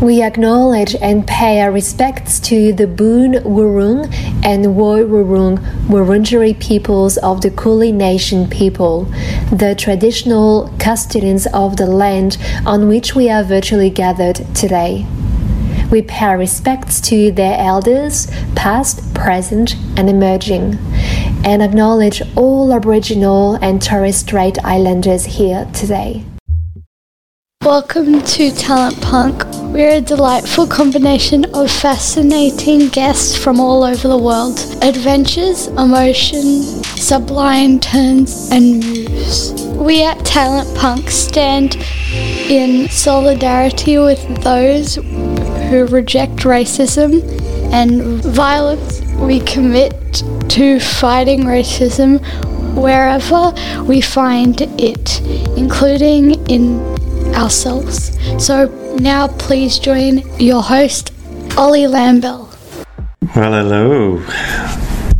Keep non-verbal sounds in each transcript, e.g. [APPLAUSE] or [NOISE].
We acknowledge and pay our respects to the Boon Wurrung and Woi Wurrung Wurundjeri peoples of the Kulin Nation people, the traditional custodians of the land on which we are virtually gathered today. We pay respects to their elders, past, present, and emerging, and acknowledge all Aboriginal and Torres Strait Islanders here today. Welcome to Talent Punk. We're a delightful combination of fascinating guests from all over the world. Adventures, emotion, sublime turns, and moves. We at Talent Punk stand in solidarity with those who reject racism and violence. We commit to fighting racism wherever we find it, including in ourselves. So now please join your host, Ollie Lambell. Well, hello.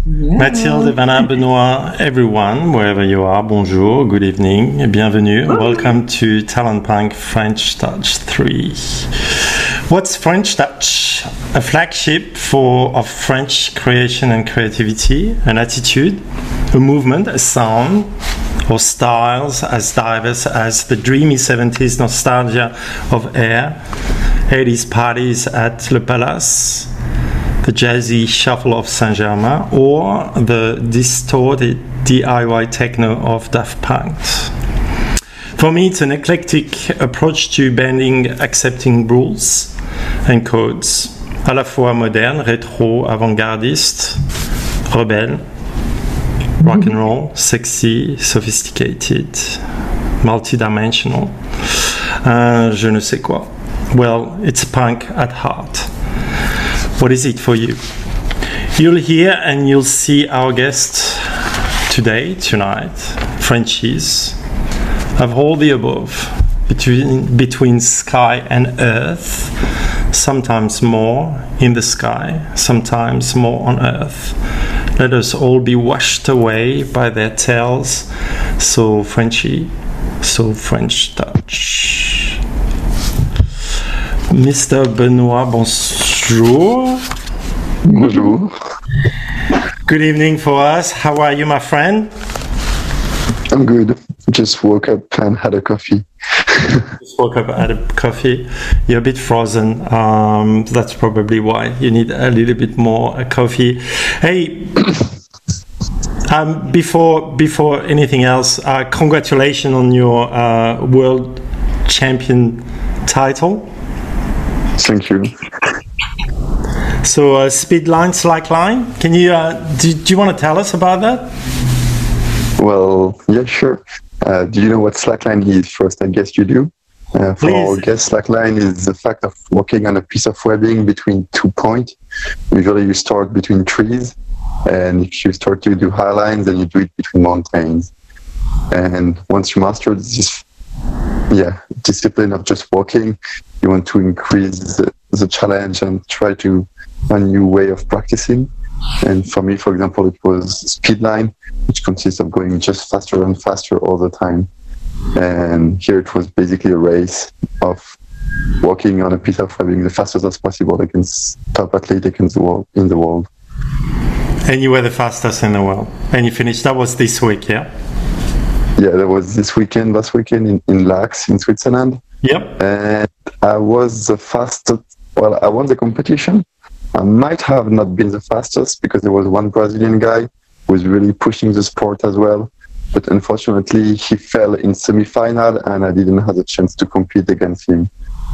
Mathilde, Vanna, Benoit, everyone, wherever you are, bonjour, good evening, bienvenue. Welcome to Talent Punk French Touch 3. What's French Touch? A flagship for of French creation and creativity, an attitude, a movement, a sound, or styles as diverse as the dreamy 70s nostalgia of air, 80s parties at Le Palace, the jazzy shuffle of Saint Germain, or the distorted DIY techno of Daft Punk. For me, it's an eclectic approach to bending, accepting rules and codes, à la fois moderne, rétro, avant-gardiste, rebelle, rock and roll, sexy, sophisticated, multidimensional, uh, je ne sais quoi. Well, it's punk at heart. What is it for you? You'll hear and you'll see our guest today, tonight, Frenchies, of all the above, between, between sky and earth, sometimes more in the sky, sometimes more on earth. Let us all be washed away by their tales, so Frenchy, so French touch. Mr. Benoit, bonjour. Bonjour. Good evening for us. How are you, my friend? I'm good. Just woke up and had a coffee. [LAUGHS] Just woke up, had a coffee. You're a bit frozen. Um, that's probably why you need a little bit more uh, coffee. Hey, [COUGHS] um, before before anything else, uh, congratulations on your uh, world champion title. Thank you. So, uh, speed line, slack line. Can you uh, do, do you want to tell us about that? Well, yeah, sure. Uh, do you know what slackline is first? I guess you do. Uh, for Please. our guest, slackline is the fact of working on a piece of webbing between two points. Usually you start between trees, and if you start to do high lines, then you do it between mountains. And once you master this, yeah, discipline of just walking, you want to increase the, the challenge and try to a new way of practicing. And for me, for example, it was speedline, which consists of going just faster and faster all the time. And here it was basically a race of walking on a piece of webbing the fastest as possible against top athlete in the world. In the world. And you were the fastest in the world. And you finished. That was this week, yeah. Yeah, that was this weekend, last weekend in, in Laax in Switzerland. Yep. And I was the fastest. Well, I won the competition. I might have not been the fastest because there was one Brazilian guy who was really pushing the sport as well. But unfortunately, he fell in semi-final, and I didn't have a chance to compete against him.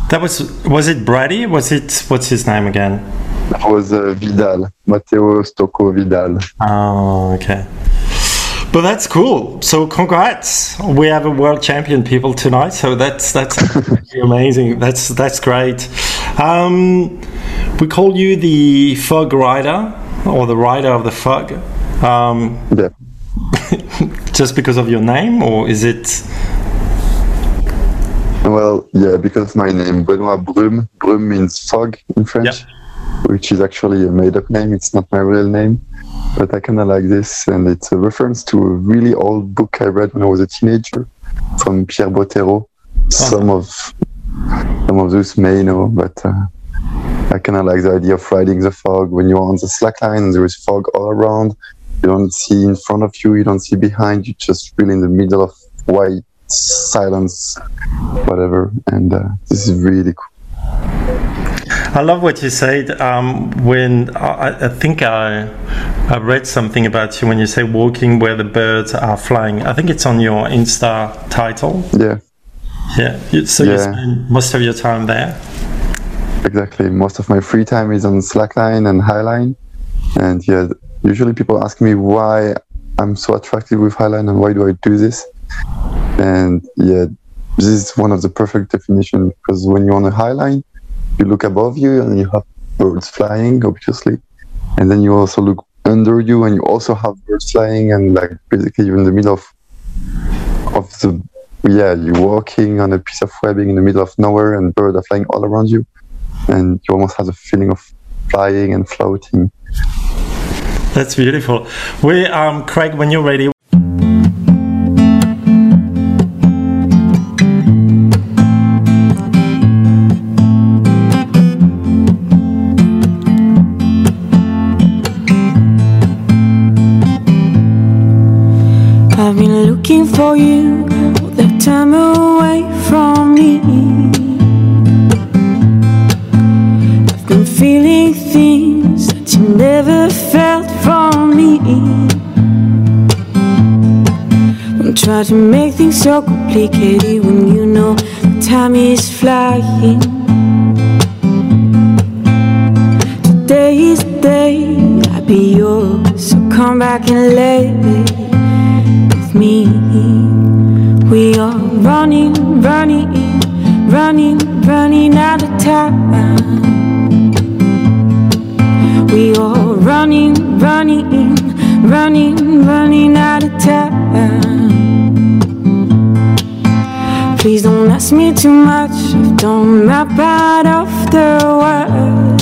That was was it Brady? Was it what's his name again? That was uh, Vidal, Matteo Stocco Vidal. Oh, okay. But that's cool. So congrats. We have a world champion people tonight. So that's that's [LAUGHS] amazing. That's that's great. Um, we call you the fog rider or the rider of the fog. Um, Yeah. [LAUGHS] just because of your name, or is it? Well, yeah, because of my name, Benoit Brume. Brume means fog in French, which is actually a made-up name. It's not my real name, but I kind of like this, and it's a reference to a really old book I read when I was a teenager from Pierre Bottero. Some of some of those may know, but uh, I kind of like the idea of riding the fog when you're on the slack line and there is fog all around. You don't see in front of you, you don't see behind, you just really in the middle of white silence, whatever. And uh, this is really cool. I love what you said. Um, when I, I, think I, I read something about you when you say walking where the birds are flying. I think it's on your Insta title. Yeah. Yeah. So yeah. you spend most of your time there. Exactly. Most of my free time is on Slackline and Highline, and yeah, usually people ask me why I'm so attracted with Highline and why do I do this. And yeah, this is one of the perfect definition because when you're on a Highline, you look above you and you have birds flying, obviously, and then you also look under you and you also have birds flying, and like basically you're in the middle of of the yeah, you're walking on a piece of webbing in the middle of nowhere, and birds are flying all around you, and you almost have a feeling of flying and floating. That's beautiful. We, um, Craig, when you're ready, to make things so complicated when you know time is flying. Today is the day I'll be yours, so come back and lay with me. We are running, running, running, running out of time. We are running, running, running, running out Please don't ask me too much. I've done my part of the world.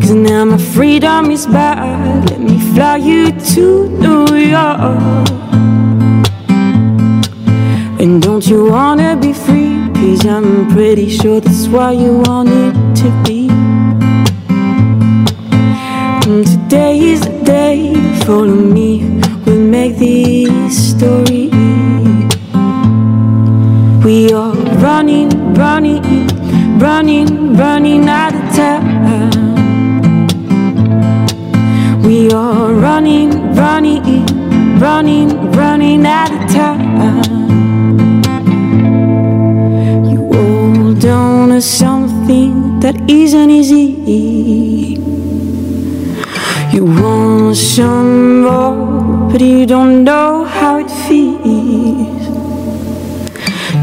Cause now my freedom is back. Let me fly you to New York. And don't you wanna be free? Cause I'm pretty sure that's why you want it to be. And today is the day, follow me, we'll make this running, running out of time. You hold on to something that isn't easy. You want some more, but you don't know how it feels.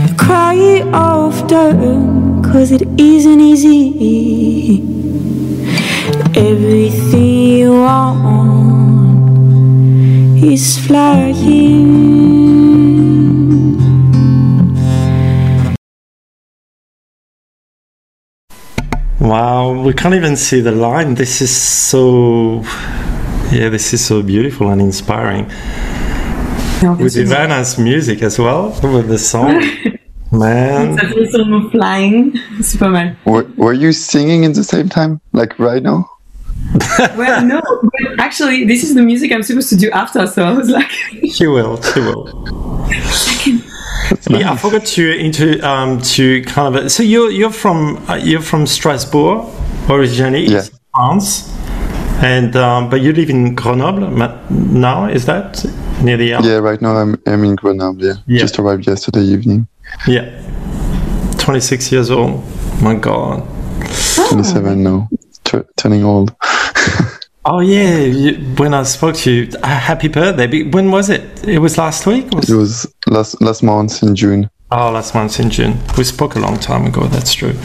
You cry often, cause it isn't easy. Everything you want is flying. Wow, we can't even see the line. This is so, yeah, this is so beautiful and inspiring. No, with Ivana's music as well, with the song. [LAUGHS] Man. Ça fait son flying. C'est pas mal. Were, were you singing in the same time, like right now? [LAUGHS] well, no. but Actually, this is the music I'm supposed to do after, so I was like. [LAUGHS] she will. She will. Yeah, I forgot to into um, to kind of. So you're you're from uh, you're from Strasbourg originally, yeah. France, and um, but you live in Grenoble now. Is that near the? Yeah, right now I'm I'm in Grenoble. Yeah, yeah. just arrived yesterday evening. Yeah, twenty six years old. My God. Twenty seven now turning old. [LAUGHS] oh yeah, you, when I spoke to you, uh, happy birthday. When was it? It was last week. Was it was last last month in June. Oh, last month in June. We spoke a long time ago. That's true.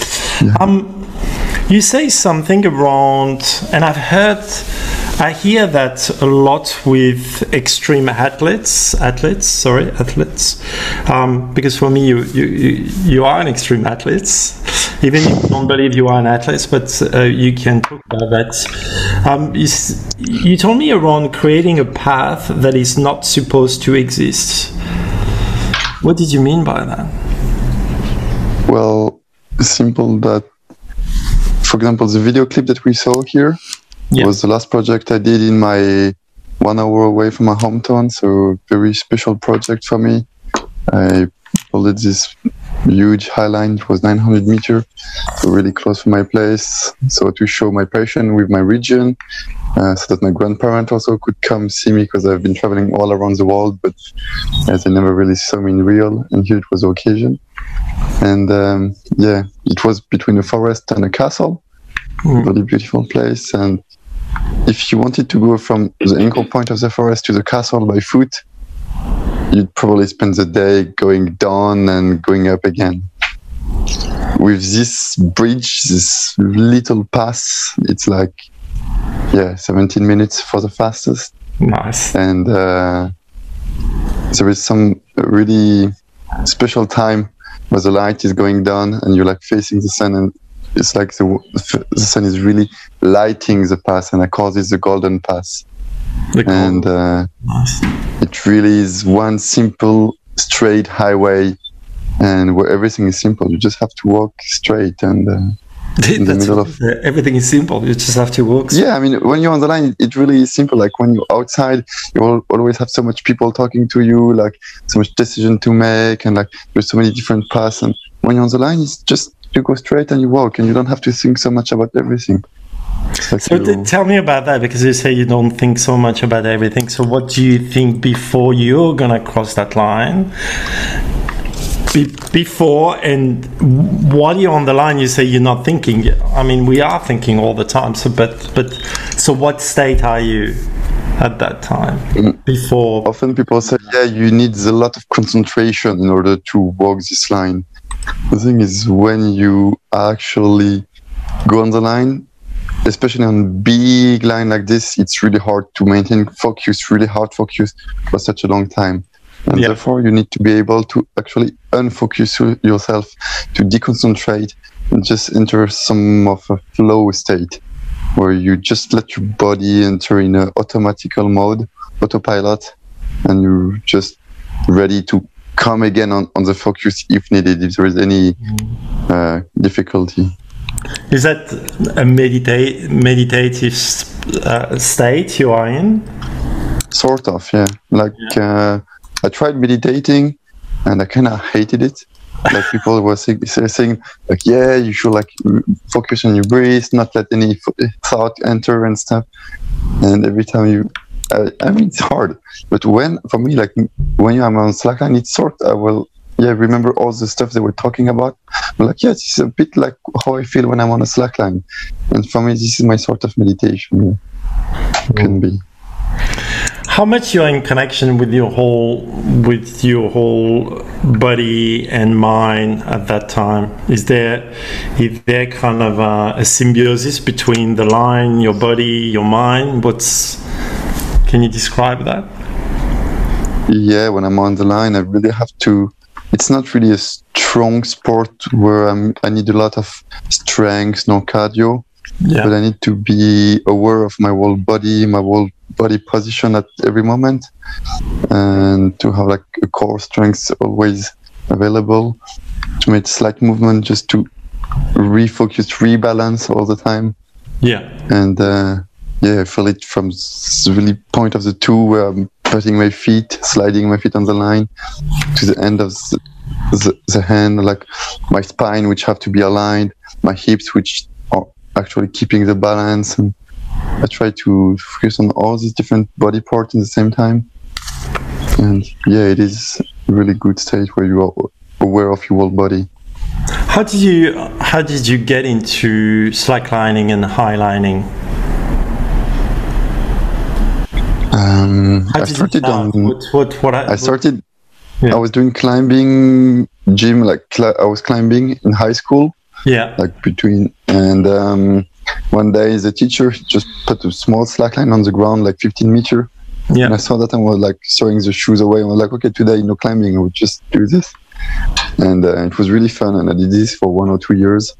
Yeah. Um, you say something around, and I've heard, I hear that a lot with extreme athletes, athletes, sorry, athletes, um, because for me, you, you, you are an extreme athlete, even if you don't believe you are an athlete, but uh, you can talk about that. Um, you, you told me around creating a path that is not supposed to exist. What did you mean by that? Well, simple that, for example, the video clip that we saw here Yeah. was the last project I did in my one hour away from my hometown. So very special project for me. I pulled this huge high line. It was 900 meter, so really close to my place. So to show my passion with my region, uh, so that my grandparents also could come see me because I've been traveling all around the world, but uh, they never really saw me in real. And here it was the occasion. And um, yeah, it was between a forest and a castle. Mm. Really beautiful place. And if you wanted to go from the anchor point of the forest to the castle by foot, you'd probably spend the day going down and going up again. With this bridge, this little pass, it's like, yeah, 17 minutes for the fastest. Nice. And uh, there is some really special time where the light is going down and you're like facing the sun and it's like the, the sun is really lighting the path and I call this the golden path. The and uh, nice. it really is one simple straight highway and where everything is simple you just have to walk straight and uh, [LAUGHS] in the middle of- everything is simple. You just have to walk. yeah i mean when you're on the line it really is simple like when you're outside you always have so much people talking to you like so much decision to make and like there's so many different paths and when you're on the line it's just you go straight and you walk and you don't have to think so much about everything like So you- t- tell me about that because you say you don't think so much about everything. So what do you think before you're gonna cross that line? Be- before and while you're on the line, you say you're not thinking. I mean, we are thinking all the time. So, but but so what state are you at that time mm. before? often people say yeah you need a lot of concentration in order to walk this line the thing is when you actually go on the line especially on big line like this it's really hard to maintain focus really hard focus for such a long time and Yeah. therefore you need to be able to actually unfocus yourself to deconcentrate and just enter some of a flow state where you just let your body enter in a automatical mode autopilot and you're just ready to come again on, on the focus if needed if there is any uh, difficulty Is that a medita- meditative uh, state you are in? sort of yeah like uh, i tried meditating and i kind of hated it. Like people were saying, like yeah you should like focus on your breath not let any thought enter and stuff. And every time you uh, i mean it's hard but when for me like when i'm on slackline it's sort i will yeah remember all the stuff they were talking about. I'm like yeah it's a bit like how i feel when i'm on a slackline and for me this is my sort of meditation yeah. can be How much you're in connection with your whole with your whole body and mind at that time? Is there is there kind of a, a symbiosis between the line, your body, your mind? What's can you describe that? yeah when i'm on the line i really have to it's not really a strong sport where I'm, i need a lot of strength no cardio Yeah. but i need to be aware of my whole body my whole body position at every moment and to have like a core strength always available to make slight movement just to refocus rebalance all the time Yeah. and uh, yeah, I feel it from really point of the two where I'm putting my feet, sliding my feet on the line, to the end of the, the, the hand, like my spine, which have to be aligned, my hips, which are actually keeping the balance, and I try to focus on all these different body parts at the same time. And yeah, it is a really good state where you are aware of your whole body. How did you how did you get into slacklining and highlining? Um, I started on. what what what I started. Yeah. I was doing climbing gym, like cli- I was climbing in high school, yeah like between. And um, one day, the teacher just put a small slackline on the ground, like 15 meter. yeah And I saw that and was like throwing the shoes away. I was like, okay, today no climbing. I would just do this, and uh, it was really fun. And I did this for one or two years,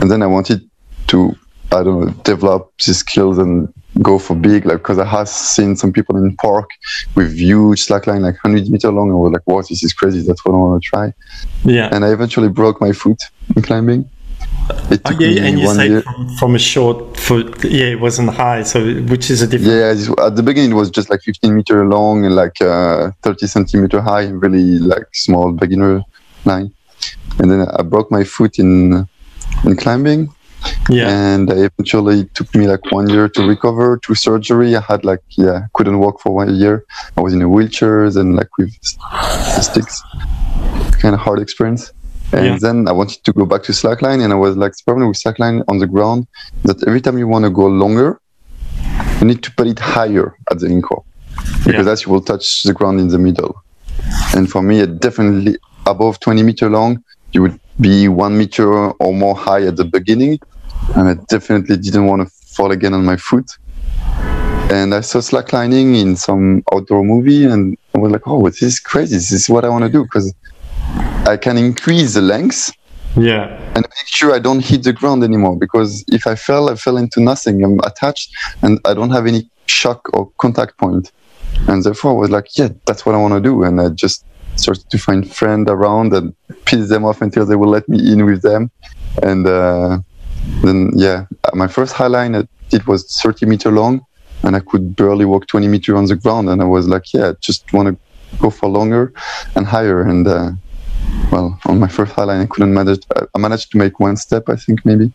and then I wanted to, I don't know, develop these skills and go for big, like because I have seen some people in park with huge slackline, like 100 meter long. I was like, wow, this is crazy. That's what I want to try. Yeah. And I eventually broke my foot in climbing. It Oh, yeah, me and you one say year. from, from a short foot, yeah, it wasn't high, so which is a different. Yeah, at the beginning it was just like 15 meter long and like uh, 30 centimeter high, really like small beginner line. And then I broke my foot in in climbing, Yeah, and I eventually it took me like one year to recover to surgery. I had like yeah, couldn't walk for one year. I was in a wheelchair and like with sticks, kind of hard experience. And Yeah. then I wanted to go back to slackline, and I was like, the problem with slackline on the ground that every time you want to go longer, you need to put it higher at the ankle because Yeah. you will touch the ground in the middle. And for me, it definitely above 20 meter long, you would be one meter or more high at the beginning. And I definitely didn't want to fall again on my foot. And I saw slacklining in some outdoor movie and I was like, oh, this is crazy. This is what I want to do because I can increase the length yeah, and make sure I don't hit the ground anymore. Because if I fell, I fell into nothing. I'm attached and I don't have any shock or contact point. And therefore, I was like, yeah, that's what I want to do. And I just started to find friends around and piss them off until they will let me in with them. And uh, then, yeah, my first high line I did was 30 meter long and I could barely walk 20 meter on the ground. And I was like, yeah, I just want to go for longer and higher. And uh, well, on my first high line, I couldn't manage. I managed to make one step, I think, maybe,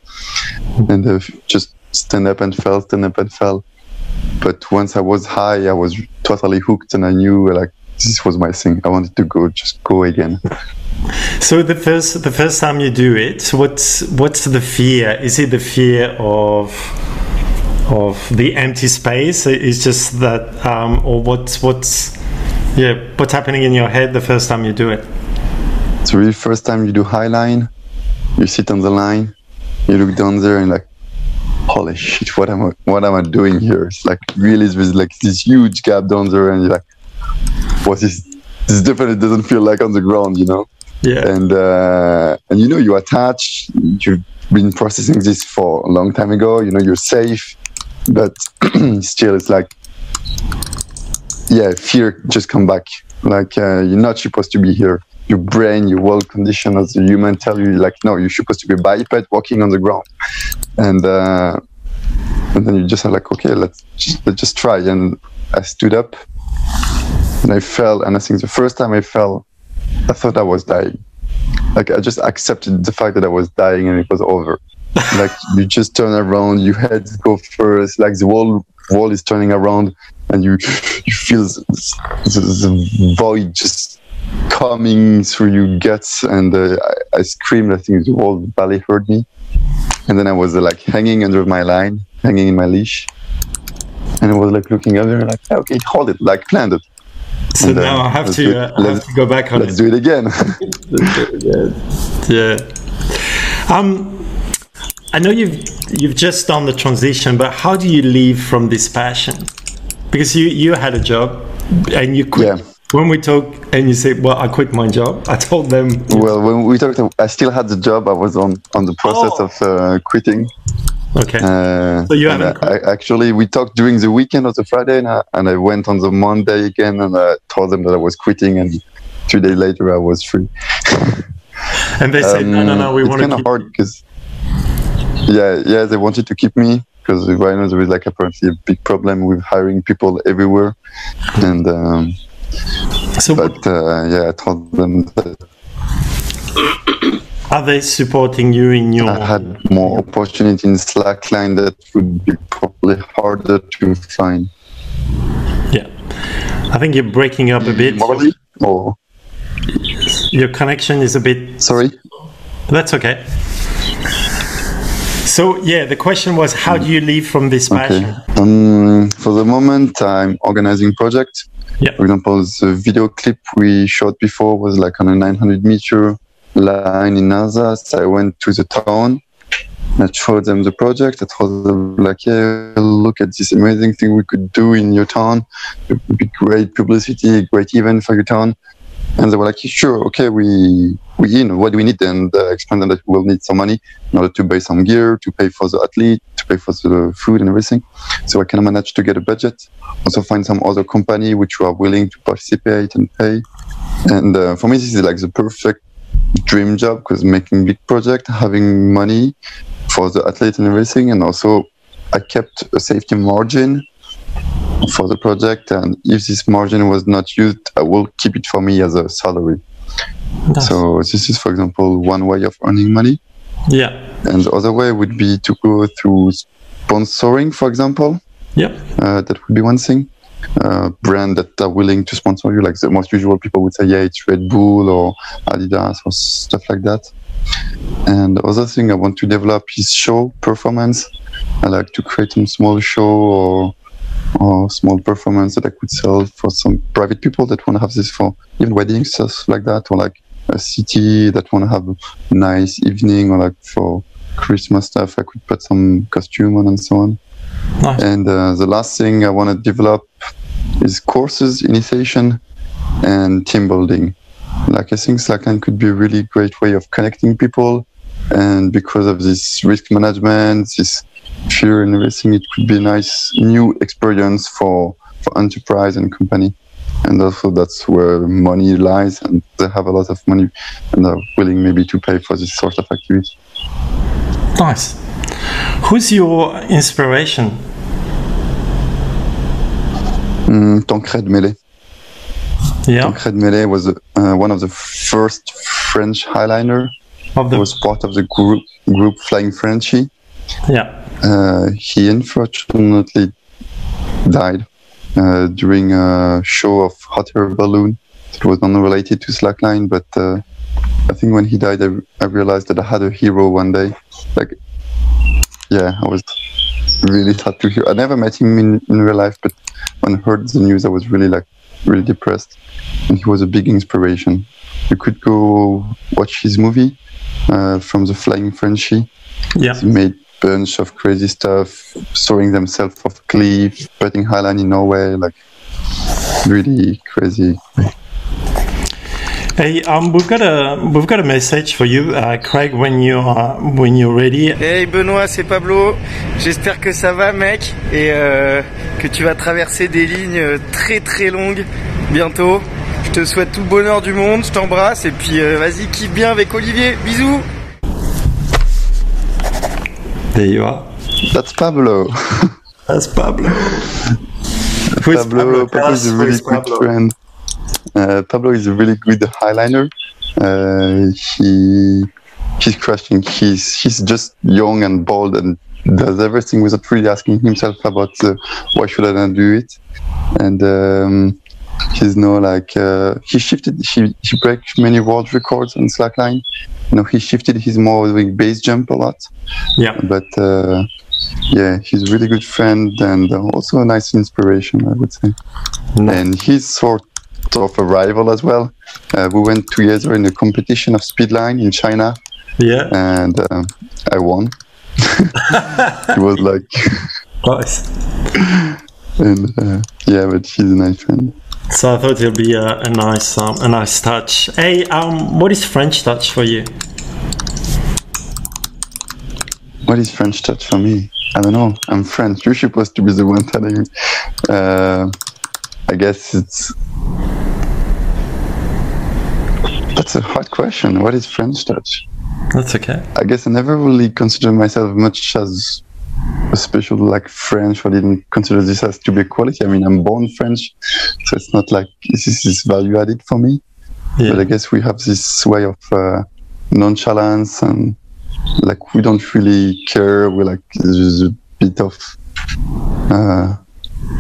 and uh, just stand up and fell, stand up and fell. But once I was high, I was totally hooked, and I knew like this was my thing. I wanted to go, just go again. So the first the first time you do it, what's what's the fear? Is it the fear of of the empty space? Is just that, um, or what's what's yeah, what's happening in your head the first time you do it? It's really first time you do high line. You sit on the line, you look down there, and like, holy shit, what am I, what am I doing here? It's like really, there's like this huge gap down there, and you're like, what is? This definitely doesn't feel like on the ground, you know. Yeah, and uh, and you know you attach you've been processing this for a long time ago you know you're safe but [CLEARS THROAT] still it's like yeah fear just come back like uh, you're not supposed to be here your brain your world condition as a human tell you like no you're supposed to be a biped walking on the ground and uh, and then you just are like okay let's just, let's just try and i stood up and i fell and i think the first time i fell I thought I was dying. Like I just accepted the fact that I was dying and it was over. [LAUGHS] like you just turn around, your head go first, like the whole wall is turning around, and you [LAUGHS] you feel the, the, the void just coming through your guts, and uh, I, I screamed. I think the whole valley heard me, and then I was uh, like hanging under my line, hanging in my leash, and I was like looking there, like okay, hold it, like planned it. so and, now I have let's to uh, I have to go back on Let's it. do it again. [LAUGHS] Yeah. Um, I know you've you've just done the transition, but how do you leave from this passion? Because you you had a job and you quit. Yeah. When we talk and you say, "Well, I quit my job," I told them, Well, when we talked, I still had the job. I was on on the process Oh. of uh, quitting. "Okay." Uh, So you haven't I, I, actually, we talked during the weekend of the Friday, and I, and I went on the Monday again, and I told them that I was quitting, and two days later, I was free. [LAUGHS] and they say, "No, no, no, we Um, it's want to kind of keep." hard because, yeah, yeah, they wanted to keep me because right now there is like apparently a big problem with hiring people everywhere, and um, So, but uh, yeah, I told them that are they supporting you in your? I had more opportunity in Slackline that would be probably harder to find. Yeah, I think you're breaking up a bit. Morley? Oh, Your connection is a bit sorry. That's okay. So yeah, the question was, how do you leave from this Okay. passion? Um, for the moment, I'm organizing project. Yeah. For example, the video clip we shot before was like on a 900 meter line in Alsace. I went to the town. I showed them the project. I told them like, yeah, look at this amazing thing we could do in your town. It would be great publicity, great event for your town. And they were like, sure, okay, we we in. What do we need? And uh, explained them that we'll need some money in order to buy some gear, to pay for the athlete, to pay for the food and everything. So I can manage to get a budget. Also find some other company which are willing to participate and pay. And uh, for me, this is like the perfect dream job because making big project, having money for the athlete and everything, and also I kept a safety margin for the project. And if this margin was not used, I will keep it for me as a salary. So this is, for example, one way of earning money. Yeah. And the other way would be to go through sponsoring, for example. Yep. Uh, that would be one thing. Uh, brand that are willing to sponsor you, like the most usual people would say, yeah, it's Red Bull or Adidas or stuff like that. And the other thing I want to develop is show performance. I like to create some small show or or small performance that I could sell for some private people that want to have this for even weddings, stuff like that, or like a city that want to have a nice evening, or like for Christmas stuff, I could put some costume on and so on. Nice. And uh, the last thing I want to develop is courses, initiation, and team building. Like I think Slackline could be a really great way of connecting people, and because of this risk management, this fear and everything, it could be a nice new experience for for enterprise and company. And also that's where money lies, and they have a lot of money, and are willing maybe to pay for this sort of activity. Nice. Who's your inspiration? Mm, Tancrède Melet. Yeah. Tancrède Melet was uh, one of the first French highliner. Of He the was part of the group group Flying Frenchy. yeah. Uh, he unfortunately died uh, during a show of hot air balloon. It was unrelated to Slackline, but uh, I think when he died, I, I realized that I had a hero one day. Like, yeah, I was really sad to hear. I never met him in, in real life, but when I heard the news, I was really like really depressed. And he was a big inspiration. You could go watch his movie uh, from the Flying Frenchy. Yeah. He made bunch of crazy stuff, throwing themselves off cliff, putting highline in Norway, like really crazy. Hey, um, we've got a we've got a message for you, uh, Craig. When you are when you're ready. Hey Benoît, c'est Pablo. J'espère que ça va, mec, et euh, que tu vas traverser des lignes très très longues bientôt. Je te souhaite tout le bonheur du monde, je t'embrasse, et puis euh, vas-y, kiffe bien avec Olivier. Bisous There you are. That's Pablo. [LAUGHS] That's Pablo. Who is Pablo, Tell Pablo is a really is good Pablo. friend. Uh, Pablo is a really good highliner. Uh, he he's crushing. He's he's just young and bold and does everything without really asking himself about uh, why should I not do it. And um, he's no like uh, he shifted. He he break many world records on slackline. You know, he shifted. He's more doing base jump a lot Yeah. but uh, yeah, he's a really good friend and uh, also a nice inspiration, I would say. Nice. And he's sort of a rival as well. Uh, we went together in a competition of speedline in China, Yeah. and um, I won. [LAUGHS] it was like, [LAUGHS] Nice. [LAUGHS] and uh, yeah, but he's a nice friend. So I thought it'd be a, a nice um, a nice touch. Hey, um, what is French touch for you? What is French touch for me? I don't know. I'm French. You're supposed to be the one telling me. Uh, I guess it's. That's a hard question. What is French touch? That's okay. I guess I never really considered myself much as special like French. I didn't consider this as to be a quality. I mean, I'm born French, so it's not like this is value added for me. Yeah. But I guess we have this way of uh, nonchalance and like we don't really care. We like there's a bit of uh,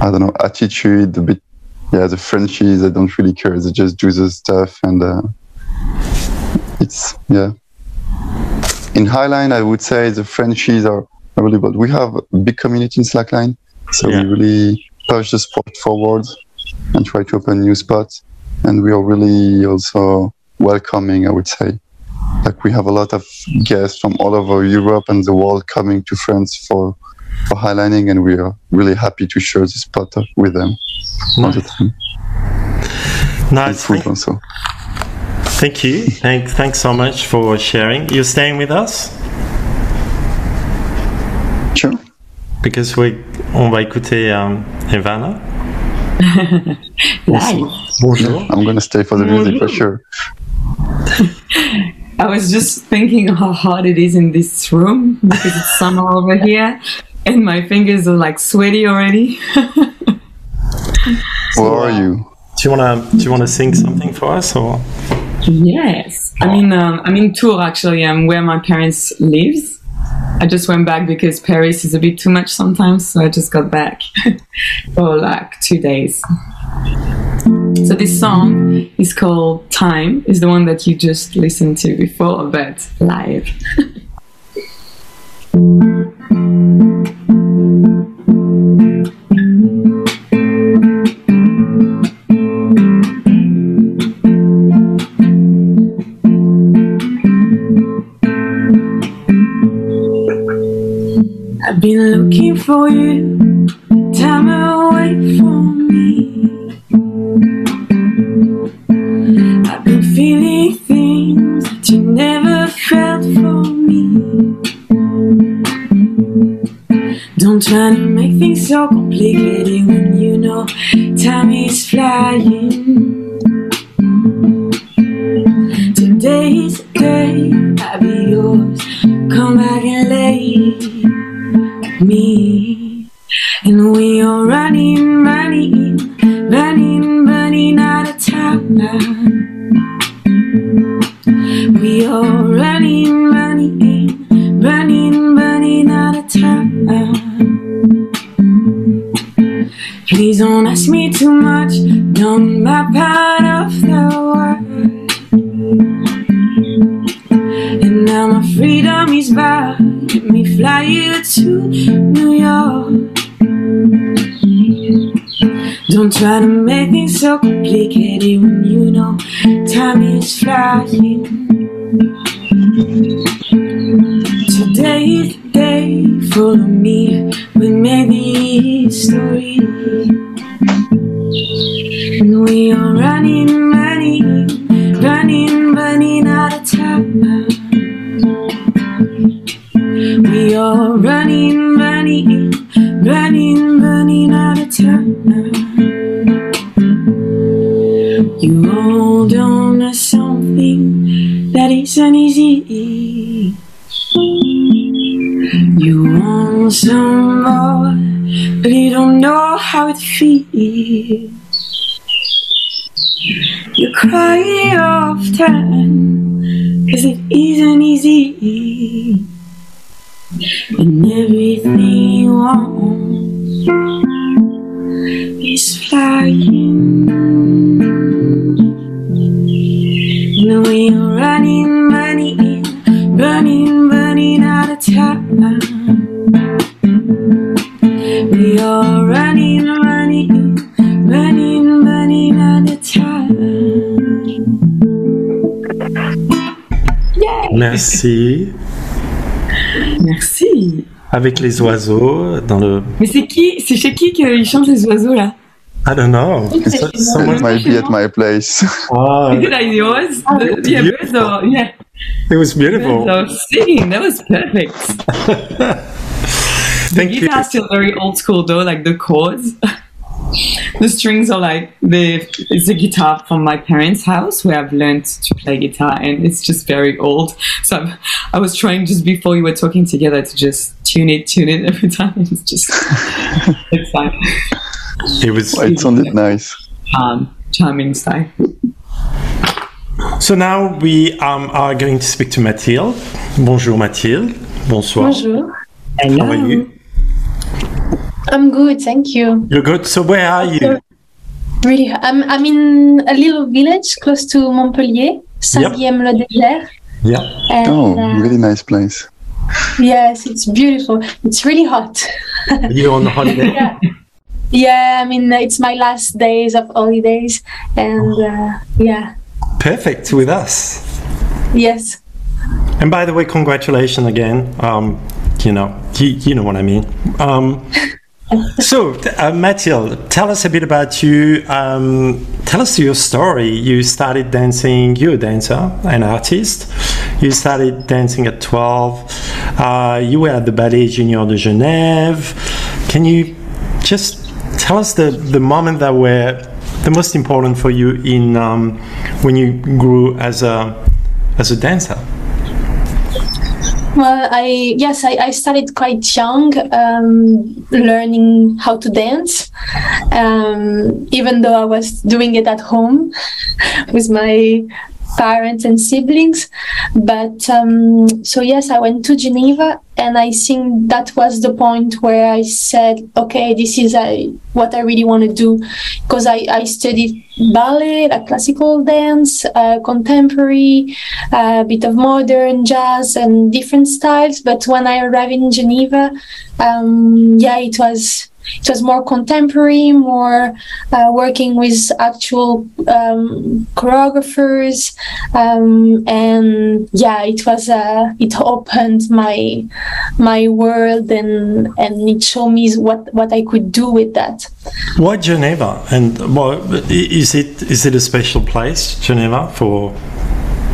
I don't know attitude, a bit yeah. The Frenchies they don't really care. They just do the stuff and uh, it's yeah. In Highline, I would say the Frenchies are good. We have a big community in Slackline, so Yeah. we really push the sport forward and try to open new spots. And we are really also welcoming, I would say. Like we have a lot of guests from all over Europe and the world coming to France for for highlining, and we are really happy to share this spot with them all the Nice. time. Nice. food also. thank you. Thank, thanks so much for sharing. You're staying with us? Sure. Because we, on va écouter um, Ivana. [LAUGHS] Live. Bonjour. I'm gonna stay for the music for sure. [LAUGHS] I was just thinking how hot it is in this room because it's summer [LAUGHS] over here and my fingers are like sweaty already. Where are you? Do you wanna do you wanna sing something for us or? yes. I mean, um, I'm in Tours actually. I'm where my parents lives. I just went back because Paris is a bit too much sometimes, so I just got back [LAUGHS] for like two days. So this song is called Time, is the one that you just listened to before, but live. [LAUGHS] I've been looking for you, time away from me. I've been feeling things that you never felt for me. Don't try to make things so complicated when you know time is flying. Merci. Merci. Avec les oiseaux dans le. Mais c'est qui C'est chez qui qu'ils chantent les oiseaux là? I don't know. Someone- might be at my place. [LAUGHS] Is it like yours? The, yeah, birds are, yeah, it was birds beautiful. are singing. That was perfect. [LAUGHS] Thank The you. guitar's still very old school though, like the chords. [LAUGHS] the strings are like the it's a guitar from my parents' house where I've learned to play guitar and it's just very old. So I've, I was trying just before you were talking together to just tune it, tune it every [LAUGHS] time. It's just [LAUGHS] it's like It was. It sounded nice. um, charming style. So now we um, are going to speak to Mathilde. Bonjour Mathilde. Bonsoir. Bonjour. How are you? I'm good, thank you. You're good. So where are you? Really, I'm I'm in a little village close to Montpellier, Saint-Guilhem-le-Désert. Yeah. And Oh, uh, really nice place. yes, it's beautiful. It's really hot. You're you on holiday? [LAUGHS] yeah. Yeah, I mean it's my last days of holidays, and uh, yeah, Perfect with us. yes, And by the way, congratulations again. Um, you know, you, you know what I mean. Um, [LAUGHS] so, uh, Mathilde, tell us a bit about you. Um, tell us your story. You started dancing. You're a dancer, an artist. You started dancing at 12. Uh, you were at the Ballet Junior de Genève. can you just tell us the, the moment that were the most important for you in um, when you grew as a as a dancer? Well, I yes, I, I started quite young, um, learning how to dance. Um, even though I was doing it at home [LAUGHS] with my parents and siblings. But um, so yes, I went to Geneva, and I think that was the point where I said, okay, this is uh, what I really want to do, because I, I studied ballet, like classical dance, uh, contemporary, a bit of modern jazz, and different styles. But when I arrived in Geneva, um, yeah, it was it was more contemporary, more uh, working with actual um, choreographers, um, and yeah, it was uh, it opened my my world and and it showed me what what I could do with that. Why Geneva? And well, is it is it a special place, Geneva, for?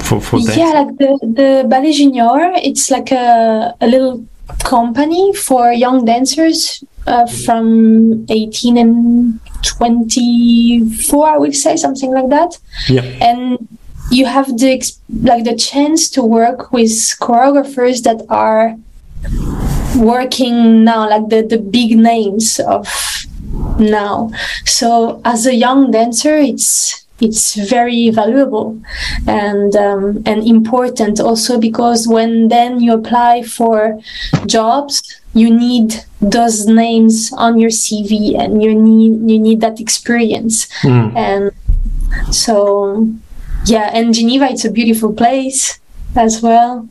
For, for yeah, like the, the Ballet Junior, it's like a, a little company for young dancers uh, from 18 and 24 i would say something like that. Yeah. And you have the like the chance to work with choreographers that are working now like the the big names of now. So as a young dancer it's it's very valuable and um, and important also because when then you apply for jobs you need those names on your CV and you need you need that experience mm. and so yeah and Geneva it's a beautiful place as well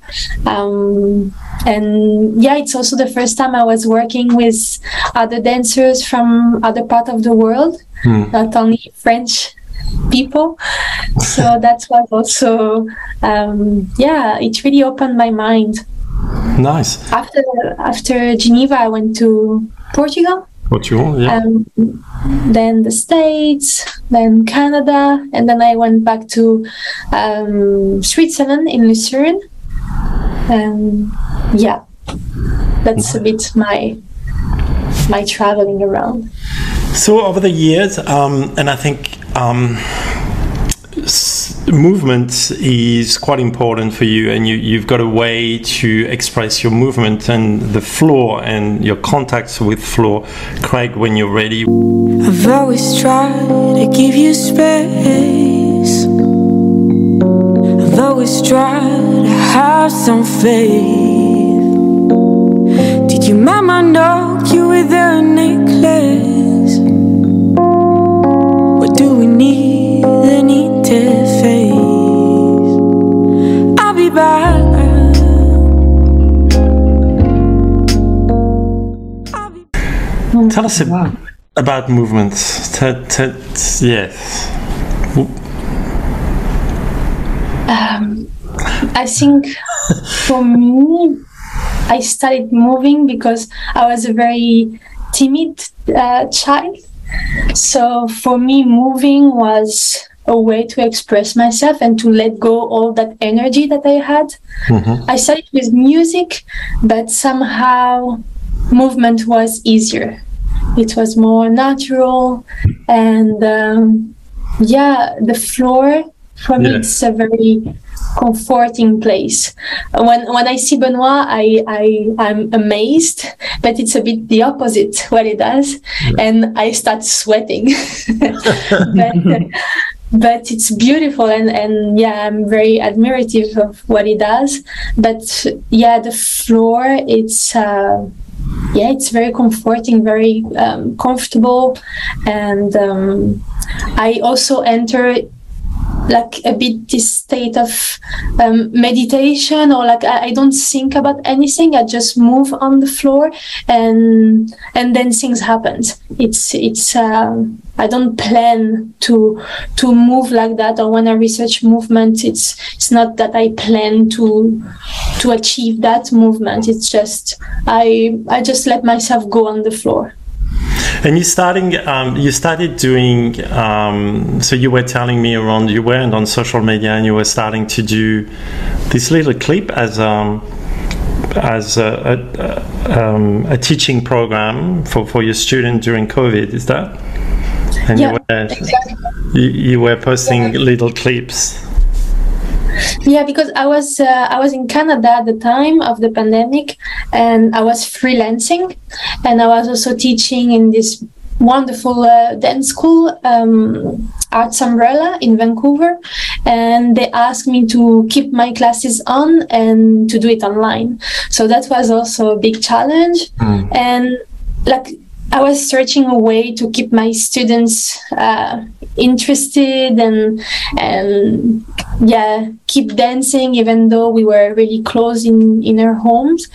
um, and yeah it's also the first time I was working with other dancers from other part of the world mm. not only French people so [LAUGHS] that's why also um, yeah it really opened my mind Nice. After after Geneva, I went to Portugal. Portugal, yeah. Um, then the States, then Canada, and then I went back to um, Switzerland in Lucerne. And yeah, that's a bit my my traveling around. So over the years, um, and I think um, movement is quite important for you and you, you've got a way to express your movement and the floor and your contacts with floor. Craig when you're ready. I've always tried to give you space. I've always tried to have some faith. Did your mama know you with a necklace what do we need an interface Tell us wow. about movements. T- t- yes. Um, I think for me, I started moving because I was a very timid uh, child. So for me, moving was a way to express myself and to let go all that energy that I had. Mm-hmm. I started with music, but somehow movement was easier. It was more natural, and um, yeah, the floor for me it's a very comforting place. When when I see Benoit, I I I'm amazed, but it's a bit the opposite [LAUGHS] what he does, yeah. and I start sweating. [LAUGHS] but, [LAUGHS] but it's beautiful and and yeah i'm very admirative of what he does but yeah the floor it's uh, yeah it's very comforting very um, comfortable and um, i also enter like a bit this state of um, meditation or like I, I, don't think about anything. I just move on the floor and and then things happen it's it's um, i don't plan to to move like that. Or when i research movement it's it's not that i plan to to achieve that movement. It's just i i just let myself go on the floor and you starting, um, you started doing. Um, so you were telling me around you weren't on social media, and you were starting to do this little clip as um, as a, a, um, a, teaching program for, for your student during COVID. Is that? And yeah, you, were, exactly. you, you were posting yeah. little clips. Yeah, because I was uh, I was in Canada at the time of the pandemic, and I was freelancing, and I was also teaching in this wonderful uh, dance school, um, Arts Umbrella in Vancouver, and they asked me to keep my classes on and to do it online. So that was also a big challenge, mm. and like I was searching a way to keep my students uh, interested and and yeah keep dancing even though we were really close in in our homes.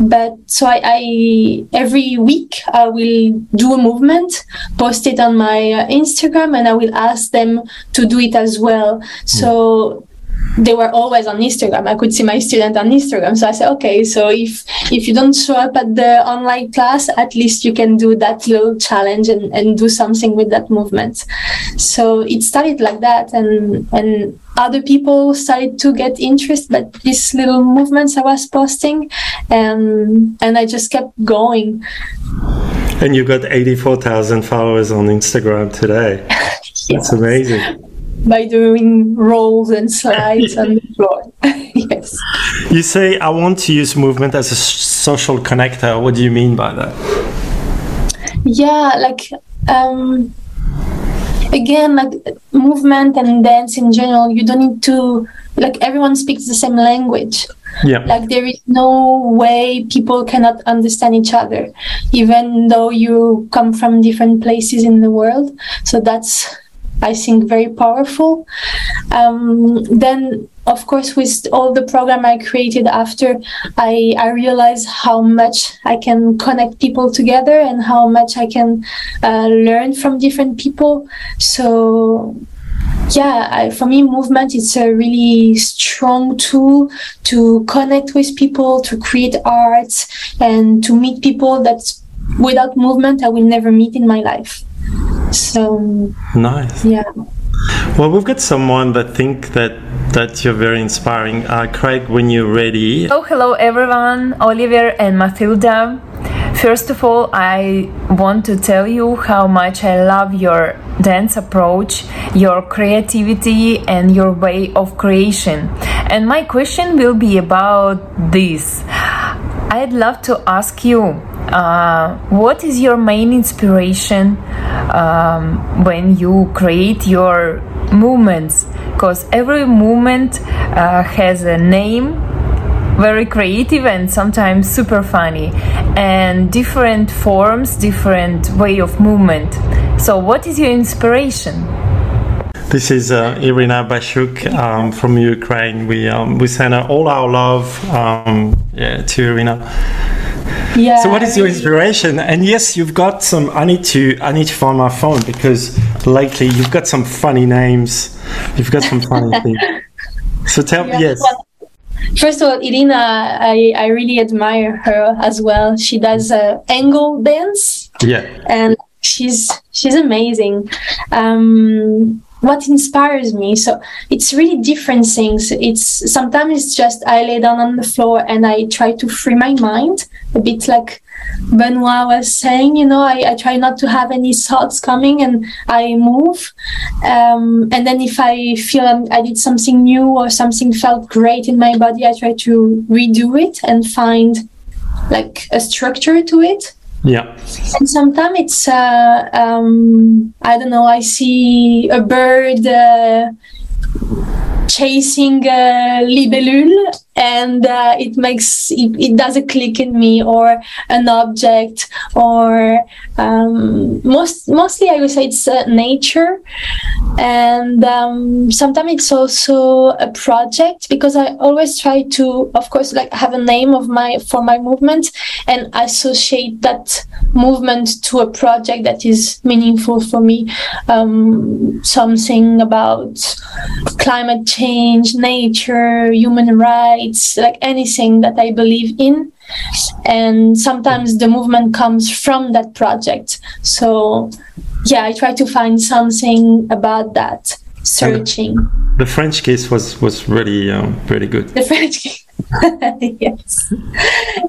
But so I, I every week I will do a movement post it on my uh, Instagram and I will ask them to do it as well. So they were always on Instagram. I could see my student on Instagram. So I said, okay, so if if you don't show up at the online class, at least you can do that little challenge and, and do something with that movement. So it started like that and and other people started to get interest by these little movements I was posting and and I just kept going. And you got 84,000 followers on Instagram today. [LAUGHS] yes. That's amazing by doing rolls and slides on the [LAUGHS] floor. [LAUGHS] yes. You say, I want to use movement as a social connector. What do you mean by that? Yeah, like, um, again, like movement and dance in general, you don't need to, like, everyone speaks the same language. Yeah. Like there is no way people cannot understand each other, even though you come from different places in the world. So that's I think very powerful. Um, then, of course, with all the program I created after, I, I realized how much I can connect people together and how much I can uh, learn from different people. So yeah, I, for me, movement is a really strong tool to connect with people, to create art, and to meet people that without movement I will never meet in my life. So nice. Yeah. Well, we've got someone that think that that you're very inspiring. Uh, Craig, when you're ready. Oh, hello everyone, Oliver and Matilda. First of all, I want to tell you how much I love your dance approach, your creativity, and your way of creation. And my question will be about this. I'd love to ask you uh, what is your main inspiration um, when you create your movements? Because every movement uh, has a name, very creative and sometimes super funny, and different forms, different way of movement. So, what is your inspiration? This is uh, Irina Bashuk um, from Ukraine. We um, we send all our love um, yeah, to Irina. Yeah. So what is your inspiration? And yes, you've got some. I need to. I need to find my phone because lately you've got some funny names. You've got some funny [LAUGHS] things. So tell yeah. yes. Well, first of all, Irina, I I really admire her as well. She does uh, angle dance. Yeah. And she's she's amazing. Um, what inspires me. So it's really different things. It's sometimes it's just i lay down on the floor and i try to free my mind. A bit like benoit was saying you know i, I try not to have any thoughts coming and i move. Um, and then if i feel I'm, i did something new or something felt great in my body i try to redo it and find like a structure to it yeah. And sometimes it's, uh, um, I don't know, I see a bird uh, chasing a libellule and uh, it makes it, it, does a click in me or an object or um, most mostly i would say it's uh, nature. And um, sometimes it's also a project because i always try to of course like have a name of my for my movement and associate that movement to a project that is meaningful for me. Um, something about climate change nature human rights it's like anything that I believe in. And sometimes the movement comes from that project. So, yeah, I try to find something about that. searching. The French case was was really um, really good. The French kiss. [LAUGHS] yes.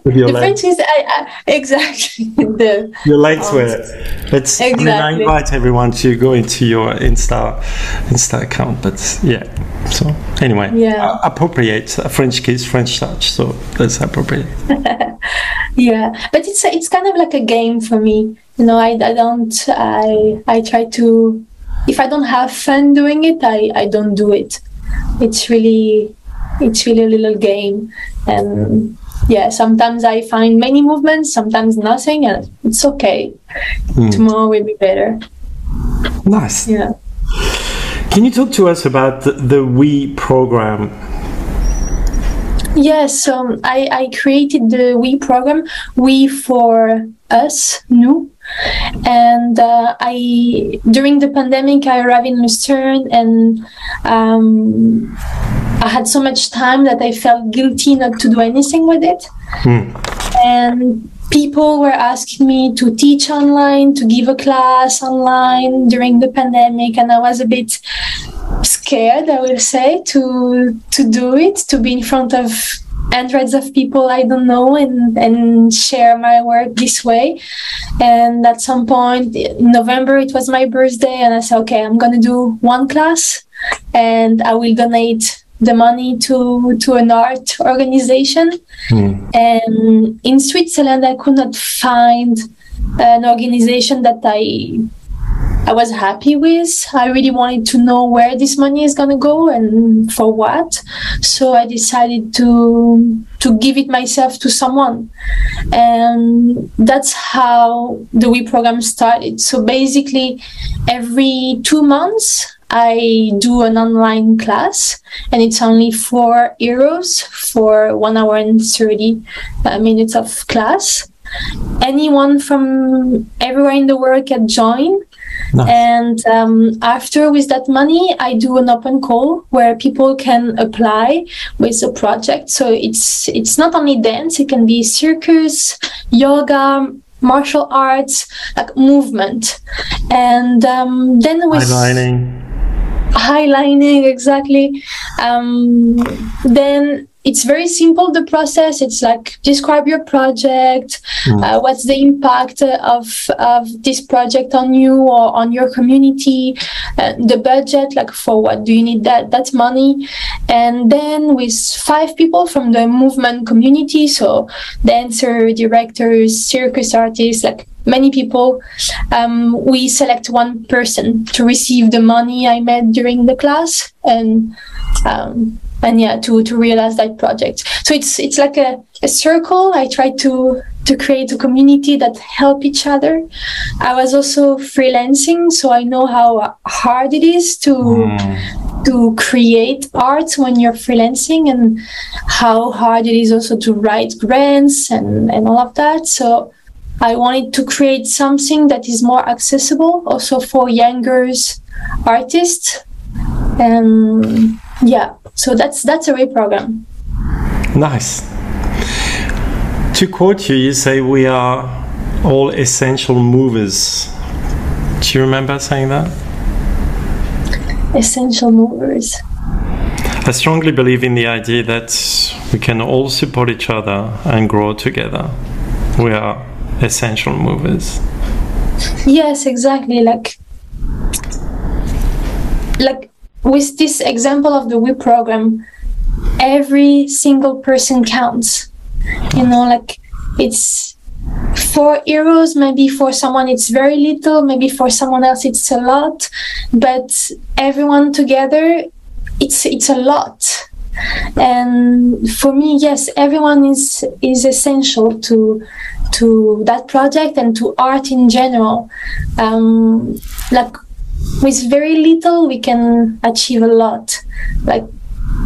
Your the. French is I, I, exactly. [LAUGHS] the, Your legs were. Let's. I mean, I invite everyone to go into your Insta Insta account. But yeah. So anyway, Yeah. appropriate a French kiss, French touch. So that's appropriate. [LAUGHS] yeah but it's it's kind of like a game for me you know i, I don't i i try to if i don't have fun doing it i i don't do it it's really it's really a little game and yeah sometimes i find many movements sometimes nothing and it's okay hmm. tomorrow will be better Nice. yeah Can you talk to us about the, the We program? Yes, um, I, I created the We program, We for Us, nous. And uh, I during the pandemic, I arrived in Lucerne, and um, I had so much time that I felt guilty not to do anything with it. And people were asking me to teach online, to give a class online during the pandemic, and I was a bit scared, I will say, to to do it, to be in front of hundreds of people I don't know and and share my work this way. And at some point in November, it was my birthday, and I said, okay, I'm gonna do one class, and I will donate the money to to an art organization. Hmm. And in Switzerland, I could not find an organization that I I was happy with. I really wanted to know where this money is going to go and for what. So I decided to to give it myself to someone. And that's how the We program started. So basically every 2 months I do an online class and it's only 4 euros for 1 hour and 30 uh, minutes of class. Anyone from everywhere in the world can join and um, after with that money i do an open call where people can apply with a project so it's it's not only dance it can be circus yoga martial arts like movement and um, then with highlining. Highlining exactly. Um, then it's very simple the process. It's like describe your project. Uh, what's the impact of of this project on you or on your community? Uh, the budget like for what do you need that that money? And then with five people from the movement community so dancer directors circus artists like many people. Um, we select one person to receive the money i made during the class and um, and yeah to to realize that project. So it's it's like a, a circle. I try to to create a community that help each other. I was also freelancing so i know how hard it is to to create art when you're freelancing and how hard it is also to write grants and and all of that. So I wanted to create something that is more accessible also for younger artists. And yeah, so that's that's a way program. Nice. To quote you, you say we are all essential movers. Do you remember saying that? Essential movers. I strongly believe in the idea that we can all support each other and grow together. We are essential movers. Yes, exactly. Like like with this example of the We program, every single person counts. You know, like it's four euros, maybe for someone it's very little, maybe for someone else it's a lot, but everyone together it's it's a lot. And for me, yes, everyone is is essential to to that project and to art in general. Um, like with very little, we can achieve a lot. Like